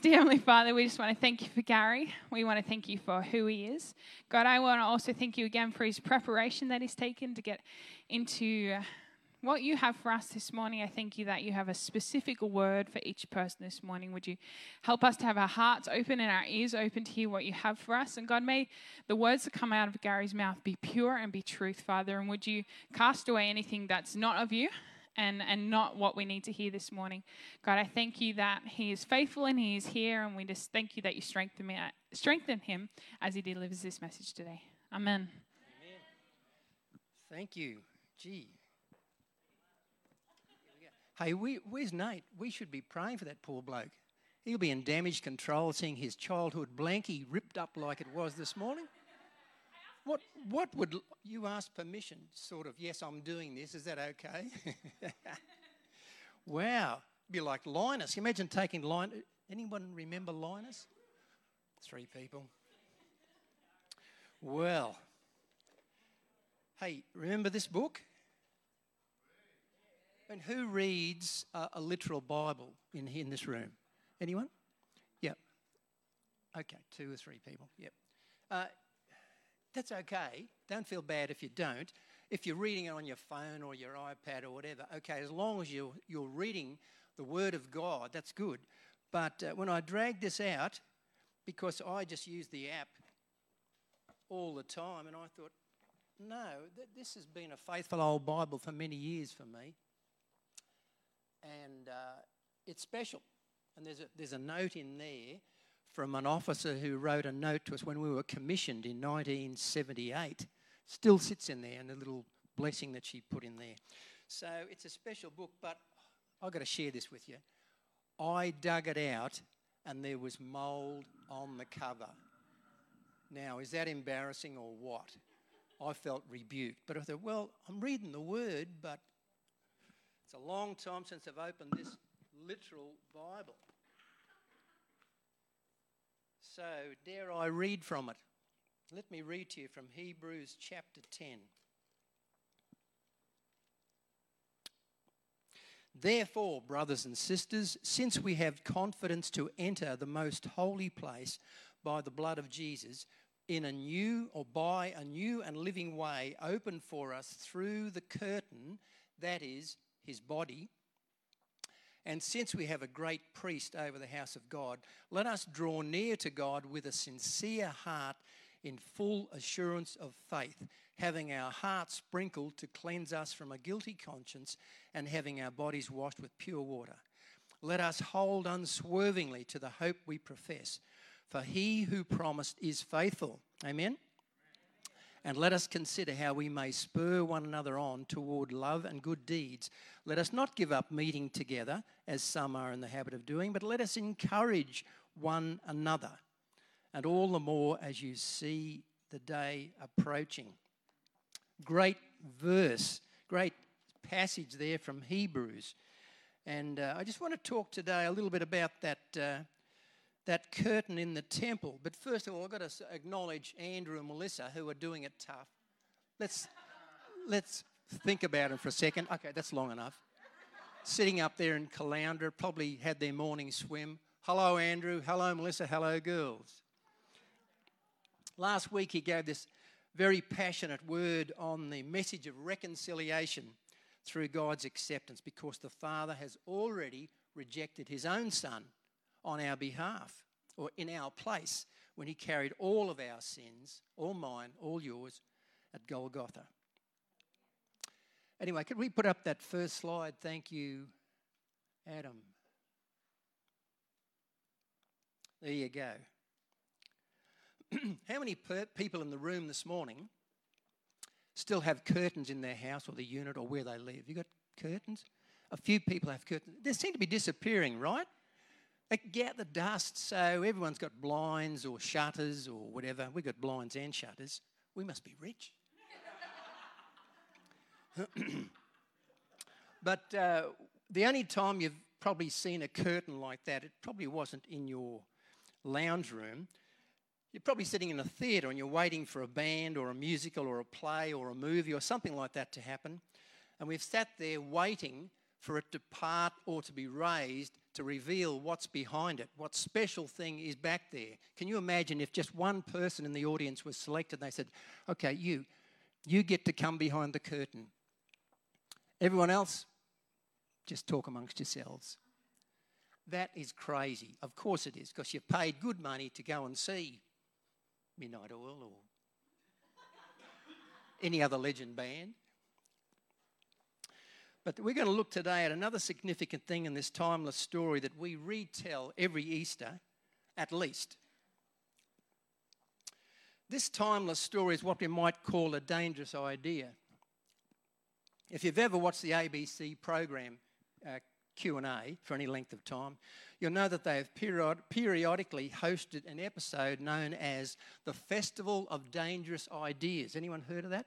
Dear Heavenly Father, we just want to thank you for Gary. We want to thank you for who he is. God, I want to also thank you again for his preparation that he's taken to get into what you have for us this morning. I thank you that you have a specific word for each person this morning. Would you help us to have our hearts open and our ears open to hear what you have for us? And God, may the words that come out of Gary's mouth be pure and be truth, Father. And would you cast away anything that's not of you? And, and not what we need to hear this morning. God, I thank you that He is faithful and He is here, and we just thank you that you strengthen, me, strengthen Him as He delivers this message today. Amen. Amen. Thank you. Gee. Hey, we, where's Nate? We should be praying for that poor bloke. He'll be in damage control seeing his childhood blankie ripped up like it was this morning. What, what would you ask permission? Sort of, yes, I'm doing this. Is that okay? wow. Be like Linus. Imagine taking Linus. Anyone remember Linus? Three people. Well, hey, remember this book? And who reads a, a literal Bible in, in this room? Anyone? Yep. Okay, two or three people. Yep. Uh, that's okay. Don't feel bad if you don't. If you're reading it on your phone or your iPad or whatever, okay, as long as you're, you're reading the Word of God, that's good. But uh, when I dragged this out, because I just use the app all the time, and I thought, no, th- this has been a faithful old Bible for many years for me. And uh, it's special. And there's a, there's a note in there from an officer who wrote a note to us when we were commissioned in 1978. Still sits in there, and the little blessing that she put in there. So it's a special book, but I've got to share this with you. I dug it out, and there was mould on the cover. Now, is that embarrassing or what? I felt rebuked, but I thought, well, I'm reading the word, but it's a long time since I've opened this literal Bible. So, dare I read from it? Let me read to you from Hebrews chapter 10. Therefore, brothers and sisters, since we have confidence to enter the most holy place by the blood of Jesus, in a new or by a new and living way opened for us through the curtain, that is, his body, and since we have a great priest over the house of God, let us draw near to God with a sincere heart in full assurance of faith, having our hearts sprinkled to cleanse us from a guilty conscience and having our bodies washed with pure water. Let us hold unswervingly to the hope we profess, for he who promised is faithful. Amen. And let us consider how we may spur one another on toward love and good deeds. Let us not give up meeting together, as some are in the habit of doing, but let us encourage one another. And all the more as you see the day approaching. Great verse, great passage there from Hebrews. And uh, I just want to talk today a little bit about that. Uh, that curtain in the temple. But first of all, I've got to acknowledge Andrew and Melissa who are doing it tough. Let's, let's think about them for a second. Okay, that's long enough. Sitting up there in Caloundra, probably had their morning swim. Hello, Andrew. Hello, Melissa. Hello, girls. Last week, he gave this very passionate word on the message of reconciliation through God's acceptance because the Father has already rejected his own Son on our behalf or in our place when he carried all of our sins, all mine, all yours, at Golgotha. Anyway, could we put up that first slide? Thank you, Adam. There you go. How many per- people in the room this morning still have curtains in their house or the unit or where they live? You got curtains? A few people have curtains. They seem to be disappearing, right? Get the dust, so everyone's got blinds or shutters or whatever. We've got blinds and shutters. We must be rich. but uh, the only time you've probably seen a curtain like that, it probably wasn't in your lounge room. You're probably sitting in a theatre and you're waiting for a band or a musical or a play or a movie or something like that to happen. And we've sat there waiting for it to part or to be raised to reveal what's behind it, what special thing is back there. Can you imagine if just one person in the audience was selected and they said, okay, you, you get to come behind the curtain. Everyone else, just talk amongst yourselves. That is crazy. Of course it is, because you've paid good money to go and see Midnight Oil or any other legend band. But we're going to look today at another significant thing in this timeless story that we retell every Easter, at least. This timeless story is what we might call a dangerous idea. If you've ever watched the ABC program uh, Q&A for any length of time, you'll know that they have period- periodically hosted an episode known as the Festival of Dangerous Ideas. Anyone heard of that?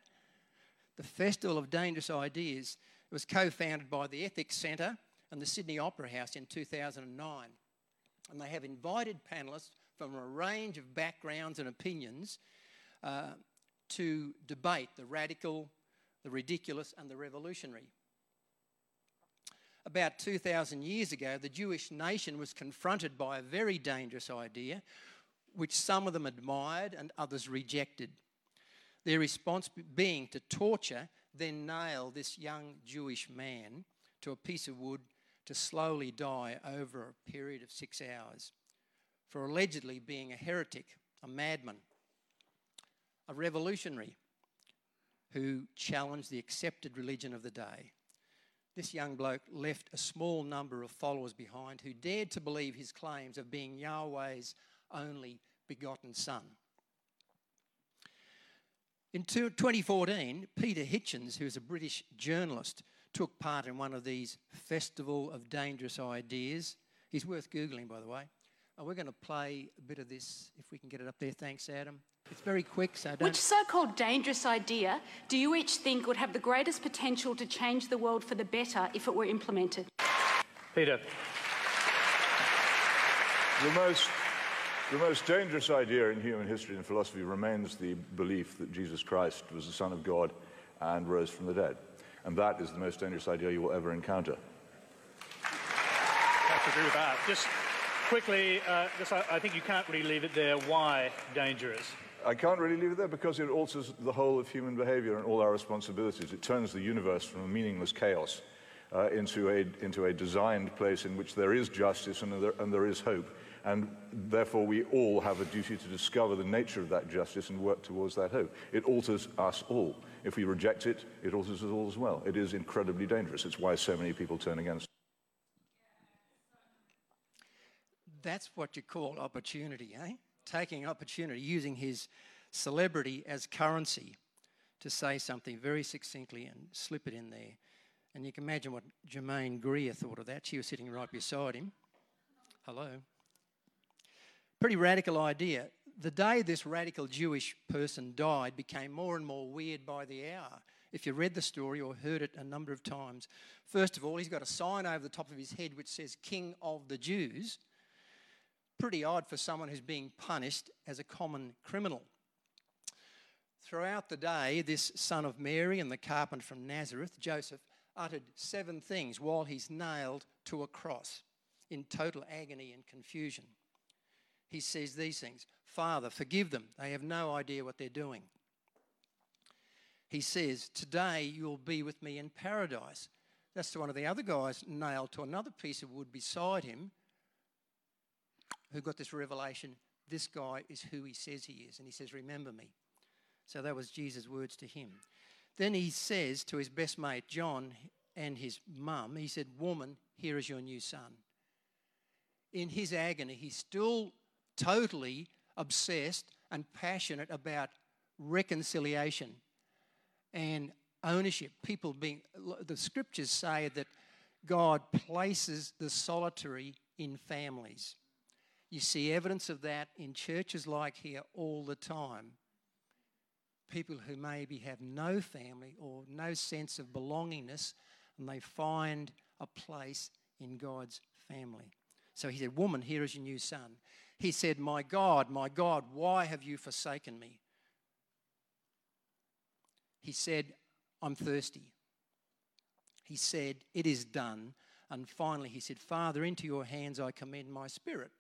The Festival of Dangerous Ideas it was co founded by the Ethics Centre and the Sydney Opera House in 2009. And they have invited panellists from a range of backgrounds and opinions uh, to debate the radical, the ridiculous, and the revolutionary. About 2,000 years ago, the Jewish nation was confronted by a very dangerous idea, which some of them admired and others rejected. Their response being to torture then nail this young Jewish man to a piece of wood to slowly die over a period of six hours for allegedly being a heretic, a madman, a revolutionary who challenged the accepted religion of the day. This young bloke left a small number of followers behind who dared to believe his claims of being Yahweh's only begotten son. In 2014, Peter Hitchens, who is a British journalist, took part in one of these Festival of Dangerous Ideas. He's worth Googling, by the way. Uh, we're going to play a bit of this, if we can get it up there. Thanks, Adam. It's very quick, so don't... Which so-called dangerous idea do you each think would have the greatest potential to change the world for the better if it were implemented? Peter. The most the most dangerous idea in human history and philosophy remains the belief that Jesus Christ was the Son of God and rose from the dead. And that is the most dangerous idea you will ever encounter. I have to agree with that. Just quickly, uh, I, I think you can't really leave it there. Why dangerous? I can't really leave it there because it alters the whole of human behavior and all our responsibilities. It turns the universe from a meaningless chaos uh, into, a, into a designed place in which there is justice and there, and there is hope and therefore we all have a duty to discover the nature of that justice and work towards that hope. It alters us all. If we reject it, it alters us all as well. It is incredibly dangerous. It's why so many people turn against. That's what you call opportunity, eh? Taking opportunity, using his celebrity as currency to say something very succinctly and slip it in there. And you can imagine what Germaine Greer thought of that. She was sitting right beside him. Hello. Pretty radical idea. The day this radical Jewish person died became more and more weird by the hour. If you read the story or heard it a number of times, first of all, he's got a sign over the top of his head which says King of the Jews. Pretty odd for someone who's being punished as a common criminal. Throughout the day, this son of Mary and the carpenter from Nazareth, Joseph, uttered seven things while he's nailed to a cross in total agony and confusion he says these things Father, forgive them. They have no idea what they're doing. He says, Today you'll be with me in paradise. That's to one of the other guys nailed to another piece of wood beside him who got this revelation this guy is who he says he is. And he says, Remember me. So that was Jesus' words to him. Then he says to his best mate, John, and his mum, he said, Woman, here is your new son. In his agony, he still totally obsessed and passionate about reconciliation and ownership. People being, the scriptures say that God places the solitary in families. You see evidence of that in churches like here all the time. People who maybe have no family or no sense of belongingness, and they find a place in God's family. So he said, Woman, here is your new son. He said, My God, my God, why have you forsaken me? He said, I'm thirsty. He said, It is done. And finally, he said, Father, into your hands I commend my spirit.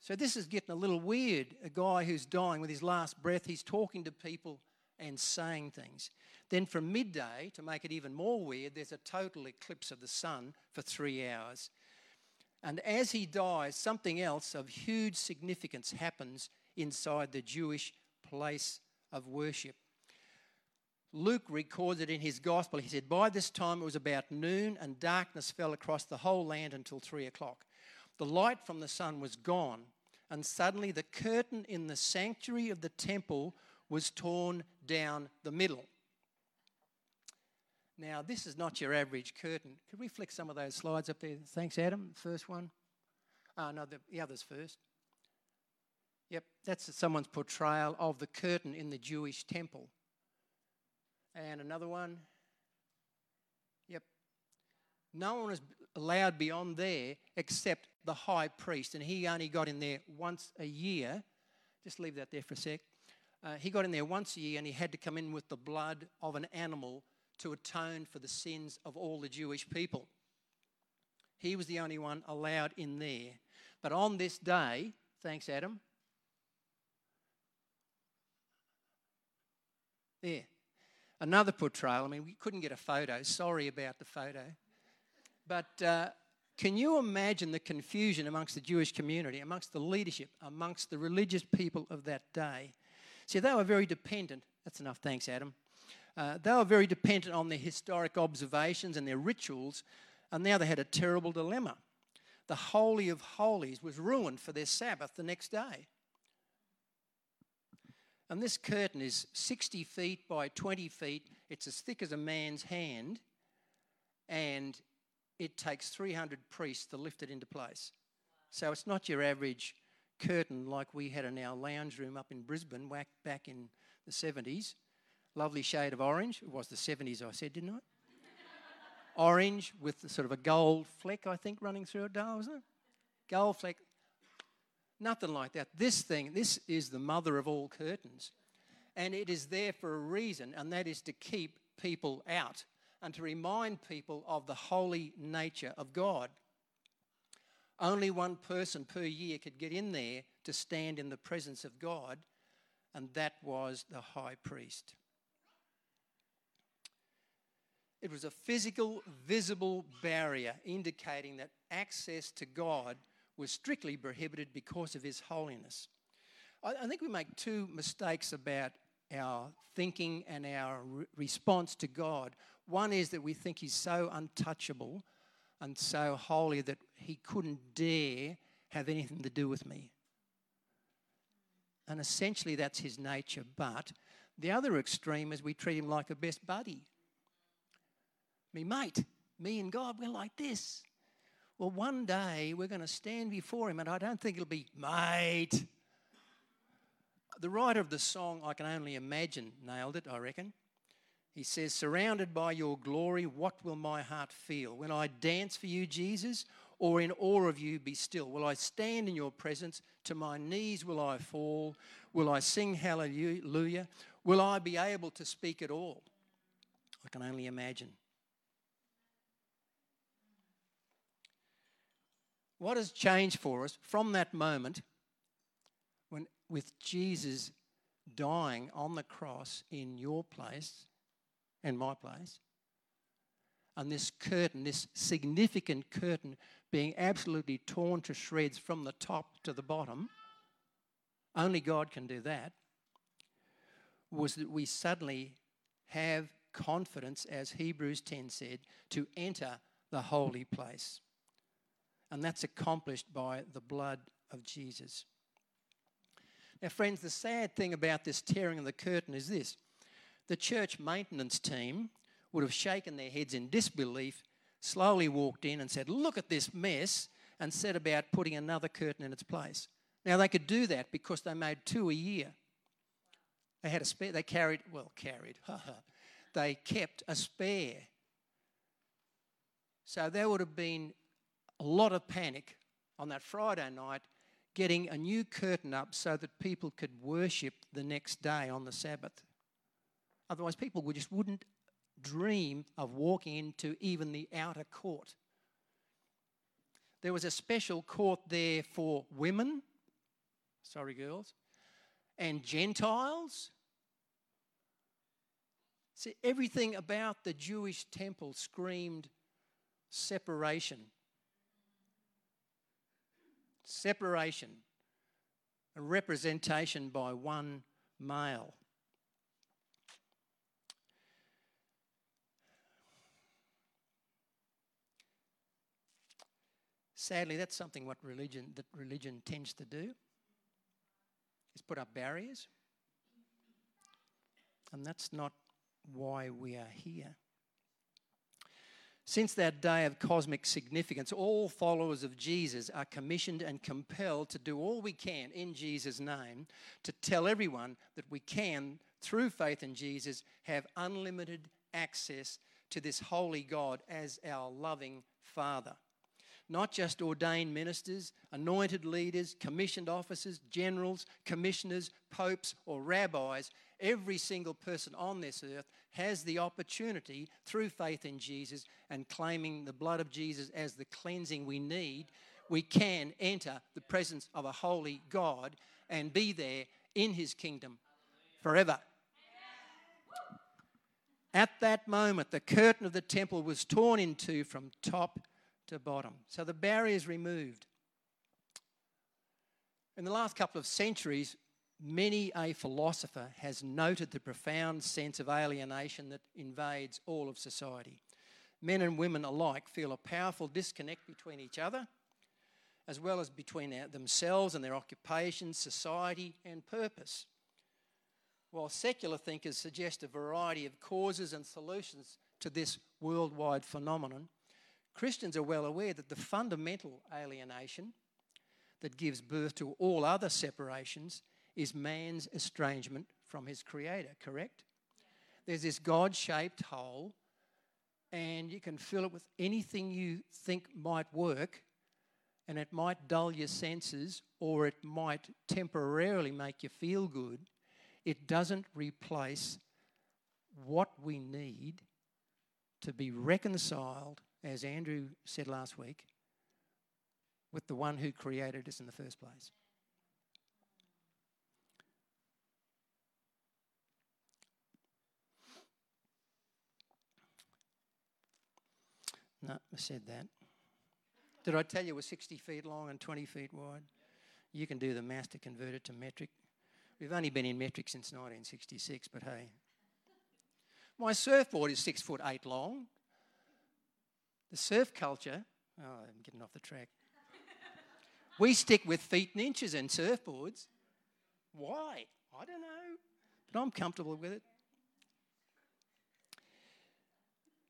So this is getting a little weird. A guy who's dying with his last breath, he's talking to people and saying things. Then from midday, to make it even more weird, there's a total eclipse of the sun for three hours. And as he dies, something else of huge significance happens inside the Jewish place of worship. Luke records it in his gospel. He said, By this time it was about noon, and darkness fell across the whole land until three o'clock. The light from the sun was gone, and suddenly the curtain in the sanctuary of the temple was torn down the middle. Now, this is not your average curtain. Could we flick some of those slides up there? Thanks, Adam. First one. Oh, no, the, the others first. Yep, that's someone's portrayal of the curtain in the Jewish temple. And another one. Yep. No one was allowed beyond there except the high priest, and he only got in there once a year. Just leave that there for a sec. Uh, he got in there once a year and he had to come in with the blood of an animal to atone for the sins of all the Jewish people. He was the only one allowed in there. But on this day, thanks, Adam. There. Another portrayal. I mean, we couldn't get a photo. Sorry about the photo. But uh, can you imagine the confusion amongst the Jewish community, amongst the leadership, amongst the religious people of that day? See, they were very dependent. That's enough, thanks, Adam. Uh, they were very dependent on their historic observations and their rituals, and now they had a terrible dilemma. The Holy of Holies was ruined for their Sabbath the next day. And this curtain is 60 feet by 20 feet. It's as thick as a man's hand, and it takes 300 priests to lift it into place. So it's not your average curtain like we had in our lounge room up in Brisbane back in the 70s. Lovely shade of orange. It was the 70s, I said, didn't I? orange with sort of a gold fleck, I think, running through it, wasn't it? Gold fleck. Nothing like that. This thing, this is the mother of all curtains. And it is there for a reason, and that is to keep people out and to remind people of the holy nature of God. Only one person per year could get in there to stand in the presence of God, and that was the high priest. It was a physical, visible barrier indicating that access to God was strictly prohibited because of his holiness. I, think we make two mistakes about our thinking and our re- response to God. One is that we think he's so untouchable and so holy that he couldn't dare have anything to do with me. And essentially, that's his nature. But the other extreme is we treat him like a best buddy. Me mate, me and God, we're like this. Well, one day we're going to stand before him, and I don't think it'll be, mate. The writer of the song, I Can Only Imagine, nailed it, I reckon. He says, Surrounded by your glory, what will my heart feel? When I dance for you, Jesus, or in awe of you be still? Will I stand in your presence? To my knees will I fall? Will I sing hallelujah? Will I be able to speak at all? I can only imagine. What has changed for us from that moment when, with Jesus dying on the cross in your place and my place. And this curtain, this significant curtain, being absolutely torn to shreds from the top to the bottom, only God can do that, was that we suddenly have confidence, as Hebrews 10 said, to enter the holy place. And that's accomplished by the blood of Jesus. Now, friends, the sad thing about this tearing of the curtain is this the church maintenance team would have shaken their heads in disbelief, slowly walked in and said, Look at this mess, and set about putting another curtain in its place. Now, they could do that because they made two a year. They had a spare, they carried, well, carried, they kept a spare. So there would have been a lot of panic on that Friday night getting a new curtain up so that people could worship the next day on the Sabbath. Otherwise, people would just wouldn't dream of walking into even the outer court There was a special court there for women, sorry, girls, and Gentiles. See, everything about the Jewish temple screamed separation. Separation. A representation by one male. Sadly, that's something what religion that religion tends to do. Is put up barriers. And that's not why we are here. Since that day of cosmic significance, all followers of Jesus are commissioned and compelled to do all we can in Jesus' name to tell everyone that we can, through faith in Jesus, have unlimited access to this holy God as our loving Father. Not just ordained ministers, anointed leaders, commissioned officers, generals, commissioners, popes, or rabbis, every single person on this earth has the opportunity through faith in Jesus and claiming the blood of Jesus as the cleansing we need, we can enter the presence of a holy God and be there in his kingdom forever. At that moment, the curtain of the temple was torn in two from top to bottom. So the barrier is removed. In the last couple of centuries, many a philosopher has noted the profound sense of alienation that invades all of society. Men and women alike feel a powerful disconnect between each other, as well as between themselves and their occupations, society, and purpose. While secular thinkers suggest a variety of causes and solutions to this worldwide phenomenon, Christians are well aware that the fundamental alienation that gives birth to all other separations is man's estrangement from his creator, correct? There's this God shaped hole, and you can fill it with anything you think might work, and it might dull your senses or it might temporarily make you feel good. It doesn't replace what we need to be reconciled, as Andrew said last week, with the one who created us in the first place. No, I said that. Did I tell you it was 60 feet long and 20 feet wide? You can do the math to convert it to metric. We've only been in metric since 1966, but hey. My surfboard is six foot eight long. The surf culture, oh, I'm getting off the track. we stick with feet and inches and surfboards. Why? I don't know, but I'm comfortable with it.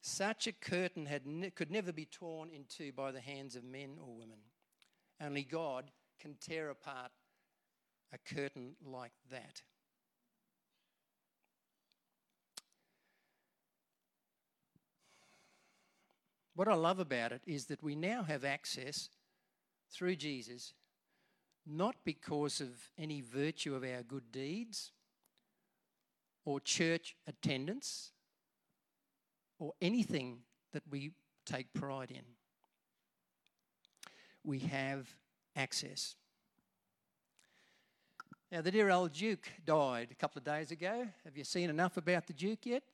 Such a curtain had ne- could never be torn in two by the hands of men or women. Only God can tear apart a curtain like that. What I love about it is that we now have access through Jesus, not because of any virtue of our good deeds or church attendance or anything that we take pride in. We have access. Now, the dear old Duke died a couple of days ago. Have you seen enough about the Duke yet?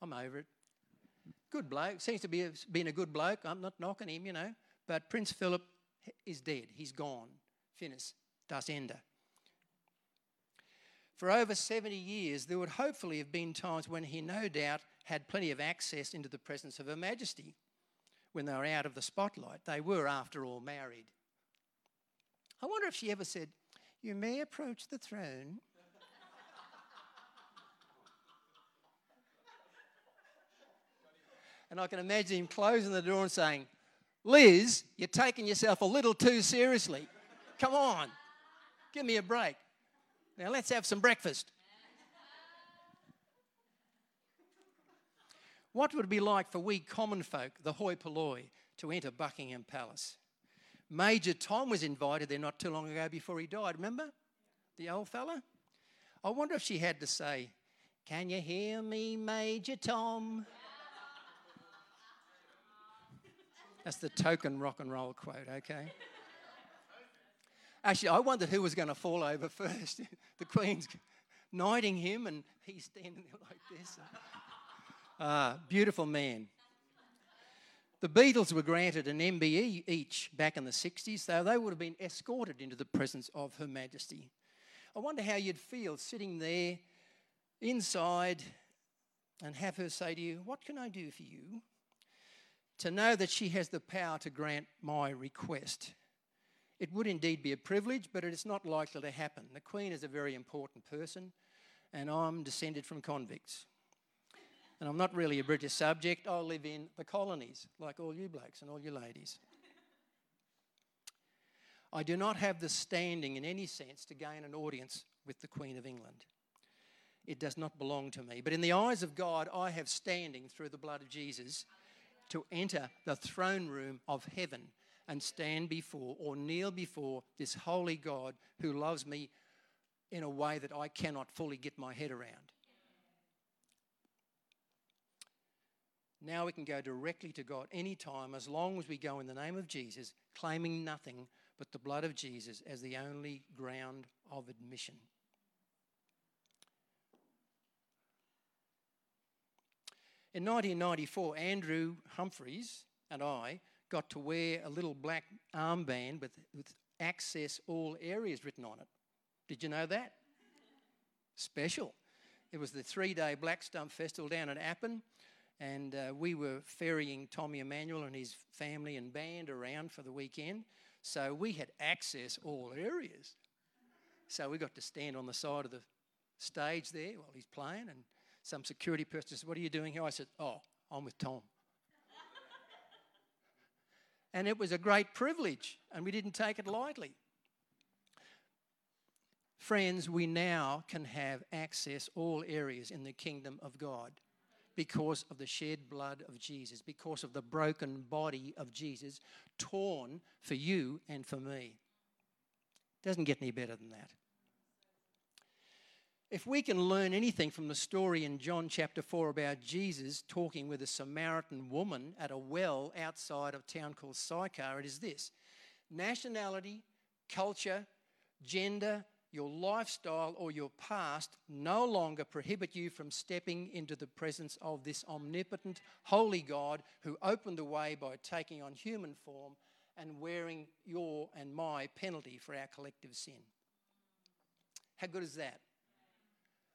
I'm over it. Good bloke. Seems to be being a good bloke. I'm not knocking him, you know. But Prince Philip is dead. He's gone. Finis. Das Ende. For over 70 years, there would hopefully have been times when he no doubt had plenty of access into the presence of Her Majesty when they were out of the spotlight. They were, after all, married. I wonder if she ever said, You may approach the throne. And I can imagine him closing the door and saying, Liz, you're taking yourself a little too seriously. Come on, give me a break. Now let's have some breakfast. What would it be like for we common folk, the hoi polloi, to enter Buckingham Palace? Major Tom was invited there not too long ago before he died, remember? The old fella? I wonder if she had to say, Can you hear me, Major Tom? That's the token rock and roll quote, okay? Actually, I wondered who was going to fall over first. the Queen's knighting him, and he's standing there like this. Ah, beautiful man. The Beatles were granted an MBE each back in the 60s, so they would have been escorted into the presence of Her Majesty. I wonder how you'd feel sitting there inside and have her say to you, What can I do for you? To know that she has the power to grant my request. It would indeed be a privilege, but it is not likely to happen. The Queen is a very important person, and I'm descended from convicts. And I'm not really a British subject. I live in the colonies, like all you blokes and all you ladies. I do not have the standing in any sense to gain an audience with the Queen of England. It does not belong to me. But in the eyes of God, I have standing through the blood of Jesus to enter the throne room of heaven and stand before or kneel before this holy God who loves me in a way that I cannot fully get my head around. Now we can go directly to God anytime as long as we go in the name of Jesus, claiming nothing but the blood of Jesus as the only ground of admission. In 1994, Andrew Humphreys and I got to wear a little black armband with, with access all areas written on it. Did you know that? Special. It was the three day Black Stump Festival down at Appin, and uh, we were ferrying Tommy Emmanuel and his family and band around for the weekend. So we had access all areas. So we got to stand on the side of the stage there while he's playing, and some security person said, What are you doing here? I said, Oh, I'm with Tom. and it was a great privilege, and we didn't take it lightly. Friends, we now can have access all areas in the kingdom of God because of the shed blood of Jesus, because of the broken body of Jesus, torn for you and for me. Doesn't get any better than that. If we can learn anything from the story in John chapter 4 about Jesus talking with a Samaritan woman at a well outside of a town called Sychar, it is this nationality, culture, gender, your lifestyle or your past no longer prohibit you from stepping into the presence of this omnipotent, holy God who opened the way by taking on human form and wearing your and my penalty for our collective sin. How good is that?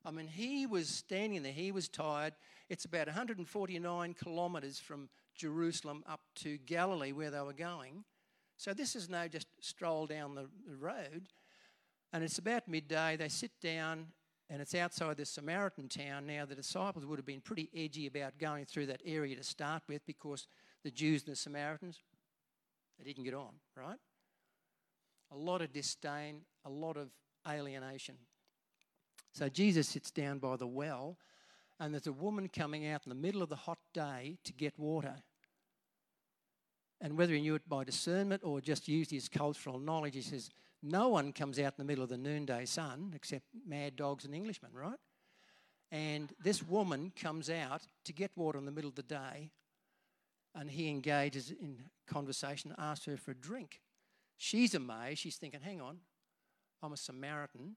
I mean, he was standing there, he was tired. It's about 149 kilometres from Jerusalem up to Galilee where they were going. So this is no just stroll down the road. And it's about midday. They sit down, and it's outside the Samaritan town. Now, the disciples would have been pretty edgy about going through that area to start with because the Jews and the Samaritans, they didn't get on, right? A lot of disdain, a lot of alienation. So Jesus sits down by the well, and there's a woman coming out in the middle of the hot day to get water. And whether he knew it by discernment or just used his cultural knowledge, he says, no one comes out in the middle of the noonday sun except mad dogs and Englishmen, right? And this woman comes out to get water in the middle of the day, and he engages in conversation, asks her for a drink. She's amazed. She's thinking, hang on, I'm a Samaritan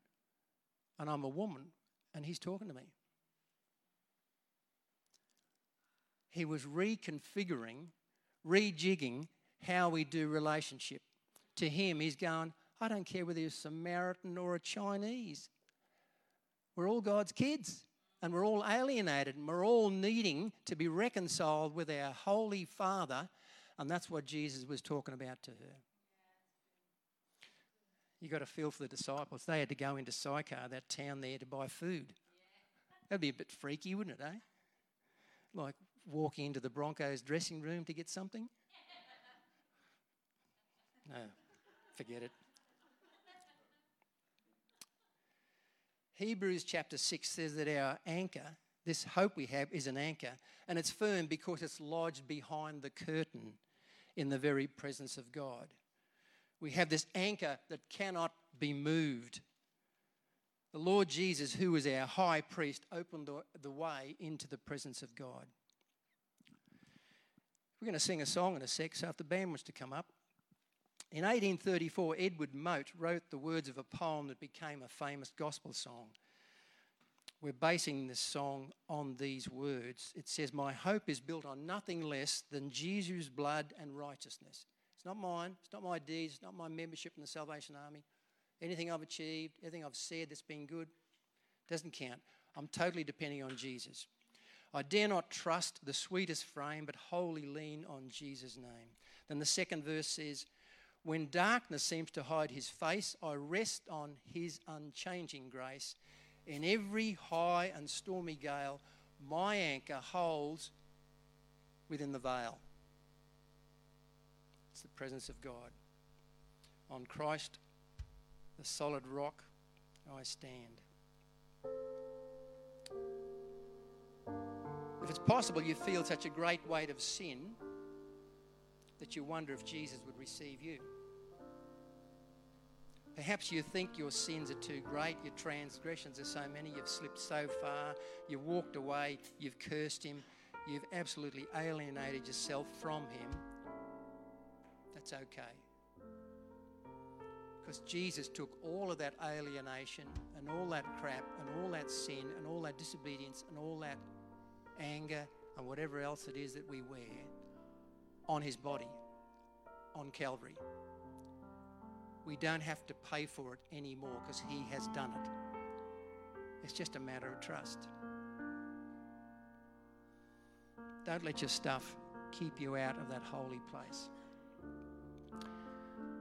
and I'm a woman, and he's talking to me. He was reconfiguring, rejigging how we do relationship. To him, he's going, I don't care whether you're a Samaritan or a Chinese. We're all God's kids and we're all alienated and we're all needing to be reconciled with our Holy Father. And that's what Jesus was talking about to her. You got to feel for the disciples. They had to go into Sychar, that town there, to buy food. That'd be a bit freaky, wouldn't it, eh? Like walking into the Broncos dressing room to get something? No, forget it. Hebrews chapter 6 says that our anchor, this hope we have, is an anchor, and it's firm because it's lodged behind the curtain in the very presence of God. We have this anchor that cannot be moved. The Lord Jesus, who is our high priest, opened the, the way into the presence of God. We're going to sing a song in a sec, so if the band wants to come up. In 1834, Edward Mote wrote the words of a poem that became a famous gospel song. We're basing this song on these words. It says, My hope is built on nothing less than Jesus' blood and righteousness. It's not mine, it's not my deeds, it's not my membership in the Salvation Army. Anything I've achieved, anything I've said that's been good, doesn't count. I'm totally depending on Jesus. I dare not trust the sweetest frame, but wholly lean on Jesus' name. Then the second verse says, When darkness seems to hide his face, I rest on his unchanging grace. In every high and stormy gale, my anchor holds within the veil. It's the presence of God. On Christ, the solid rock, I stand. If it's possible you feel such a great weight of sin that you wonder if Jesus would receive you. Perhaps you think your sins are too great, your transgressions are so many, you've slipped so far, you've walked away, you've cursed him, you've absolutely alienated yourself from him. That's okay. Because Jesus took all of that alienation and all that crap and all that sin and all that disobedience and all that anger, and whatever else it is that we wear on his body on Calvary. We don't have to pay for it anymore because he has done it. It's just a matter of trust. Don't let your stuff keep you out of that holy place.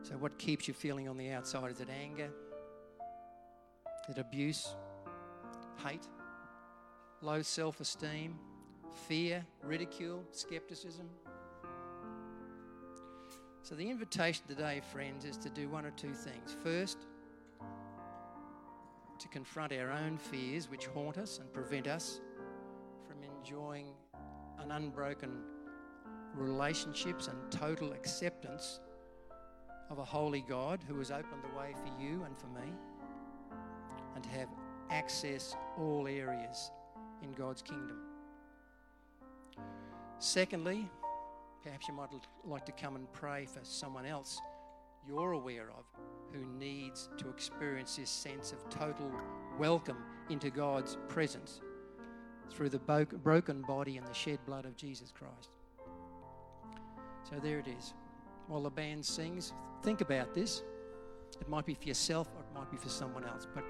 So, what keeps you feeling on the outside? Is it anger? Is it abuse? Hate? low self esteem, fear, ridicule, skepticism. So, the invitation today, friends, is to do one or two things. First, to confront our own fears which haunt us and prevent us from enjoying an unbroken relationships and total acceptance of a holy God who has opened the way for you and for me, and to have access all areas in God's kingdom. Secondly, perhaps you might like to come and pray for someone else you're aware of who needs to experience this sense of total welcome into God's presence through the broken body and the shed blood of Jesus Christ. So there it is. While the band sings, think about this. It might be for yourself or it might be for someone else, but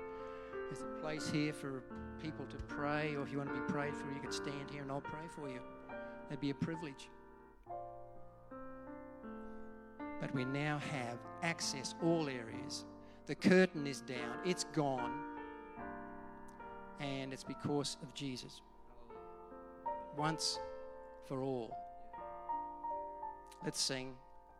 there's a place here for people to pray, or if you want to be prayed for, you can stand here and I'll pray for you. That'd be a privilege. But we now have access all areas. The curtain is down, it's gone, and it's because of Jesus. Once for all. Let's sing.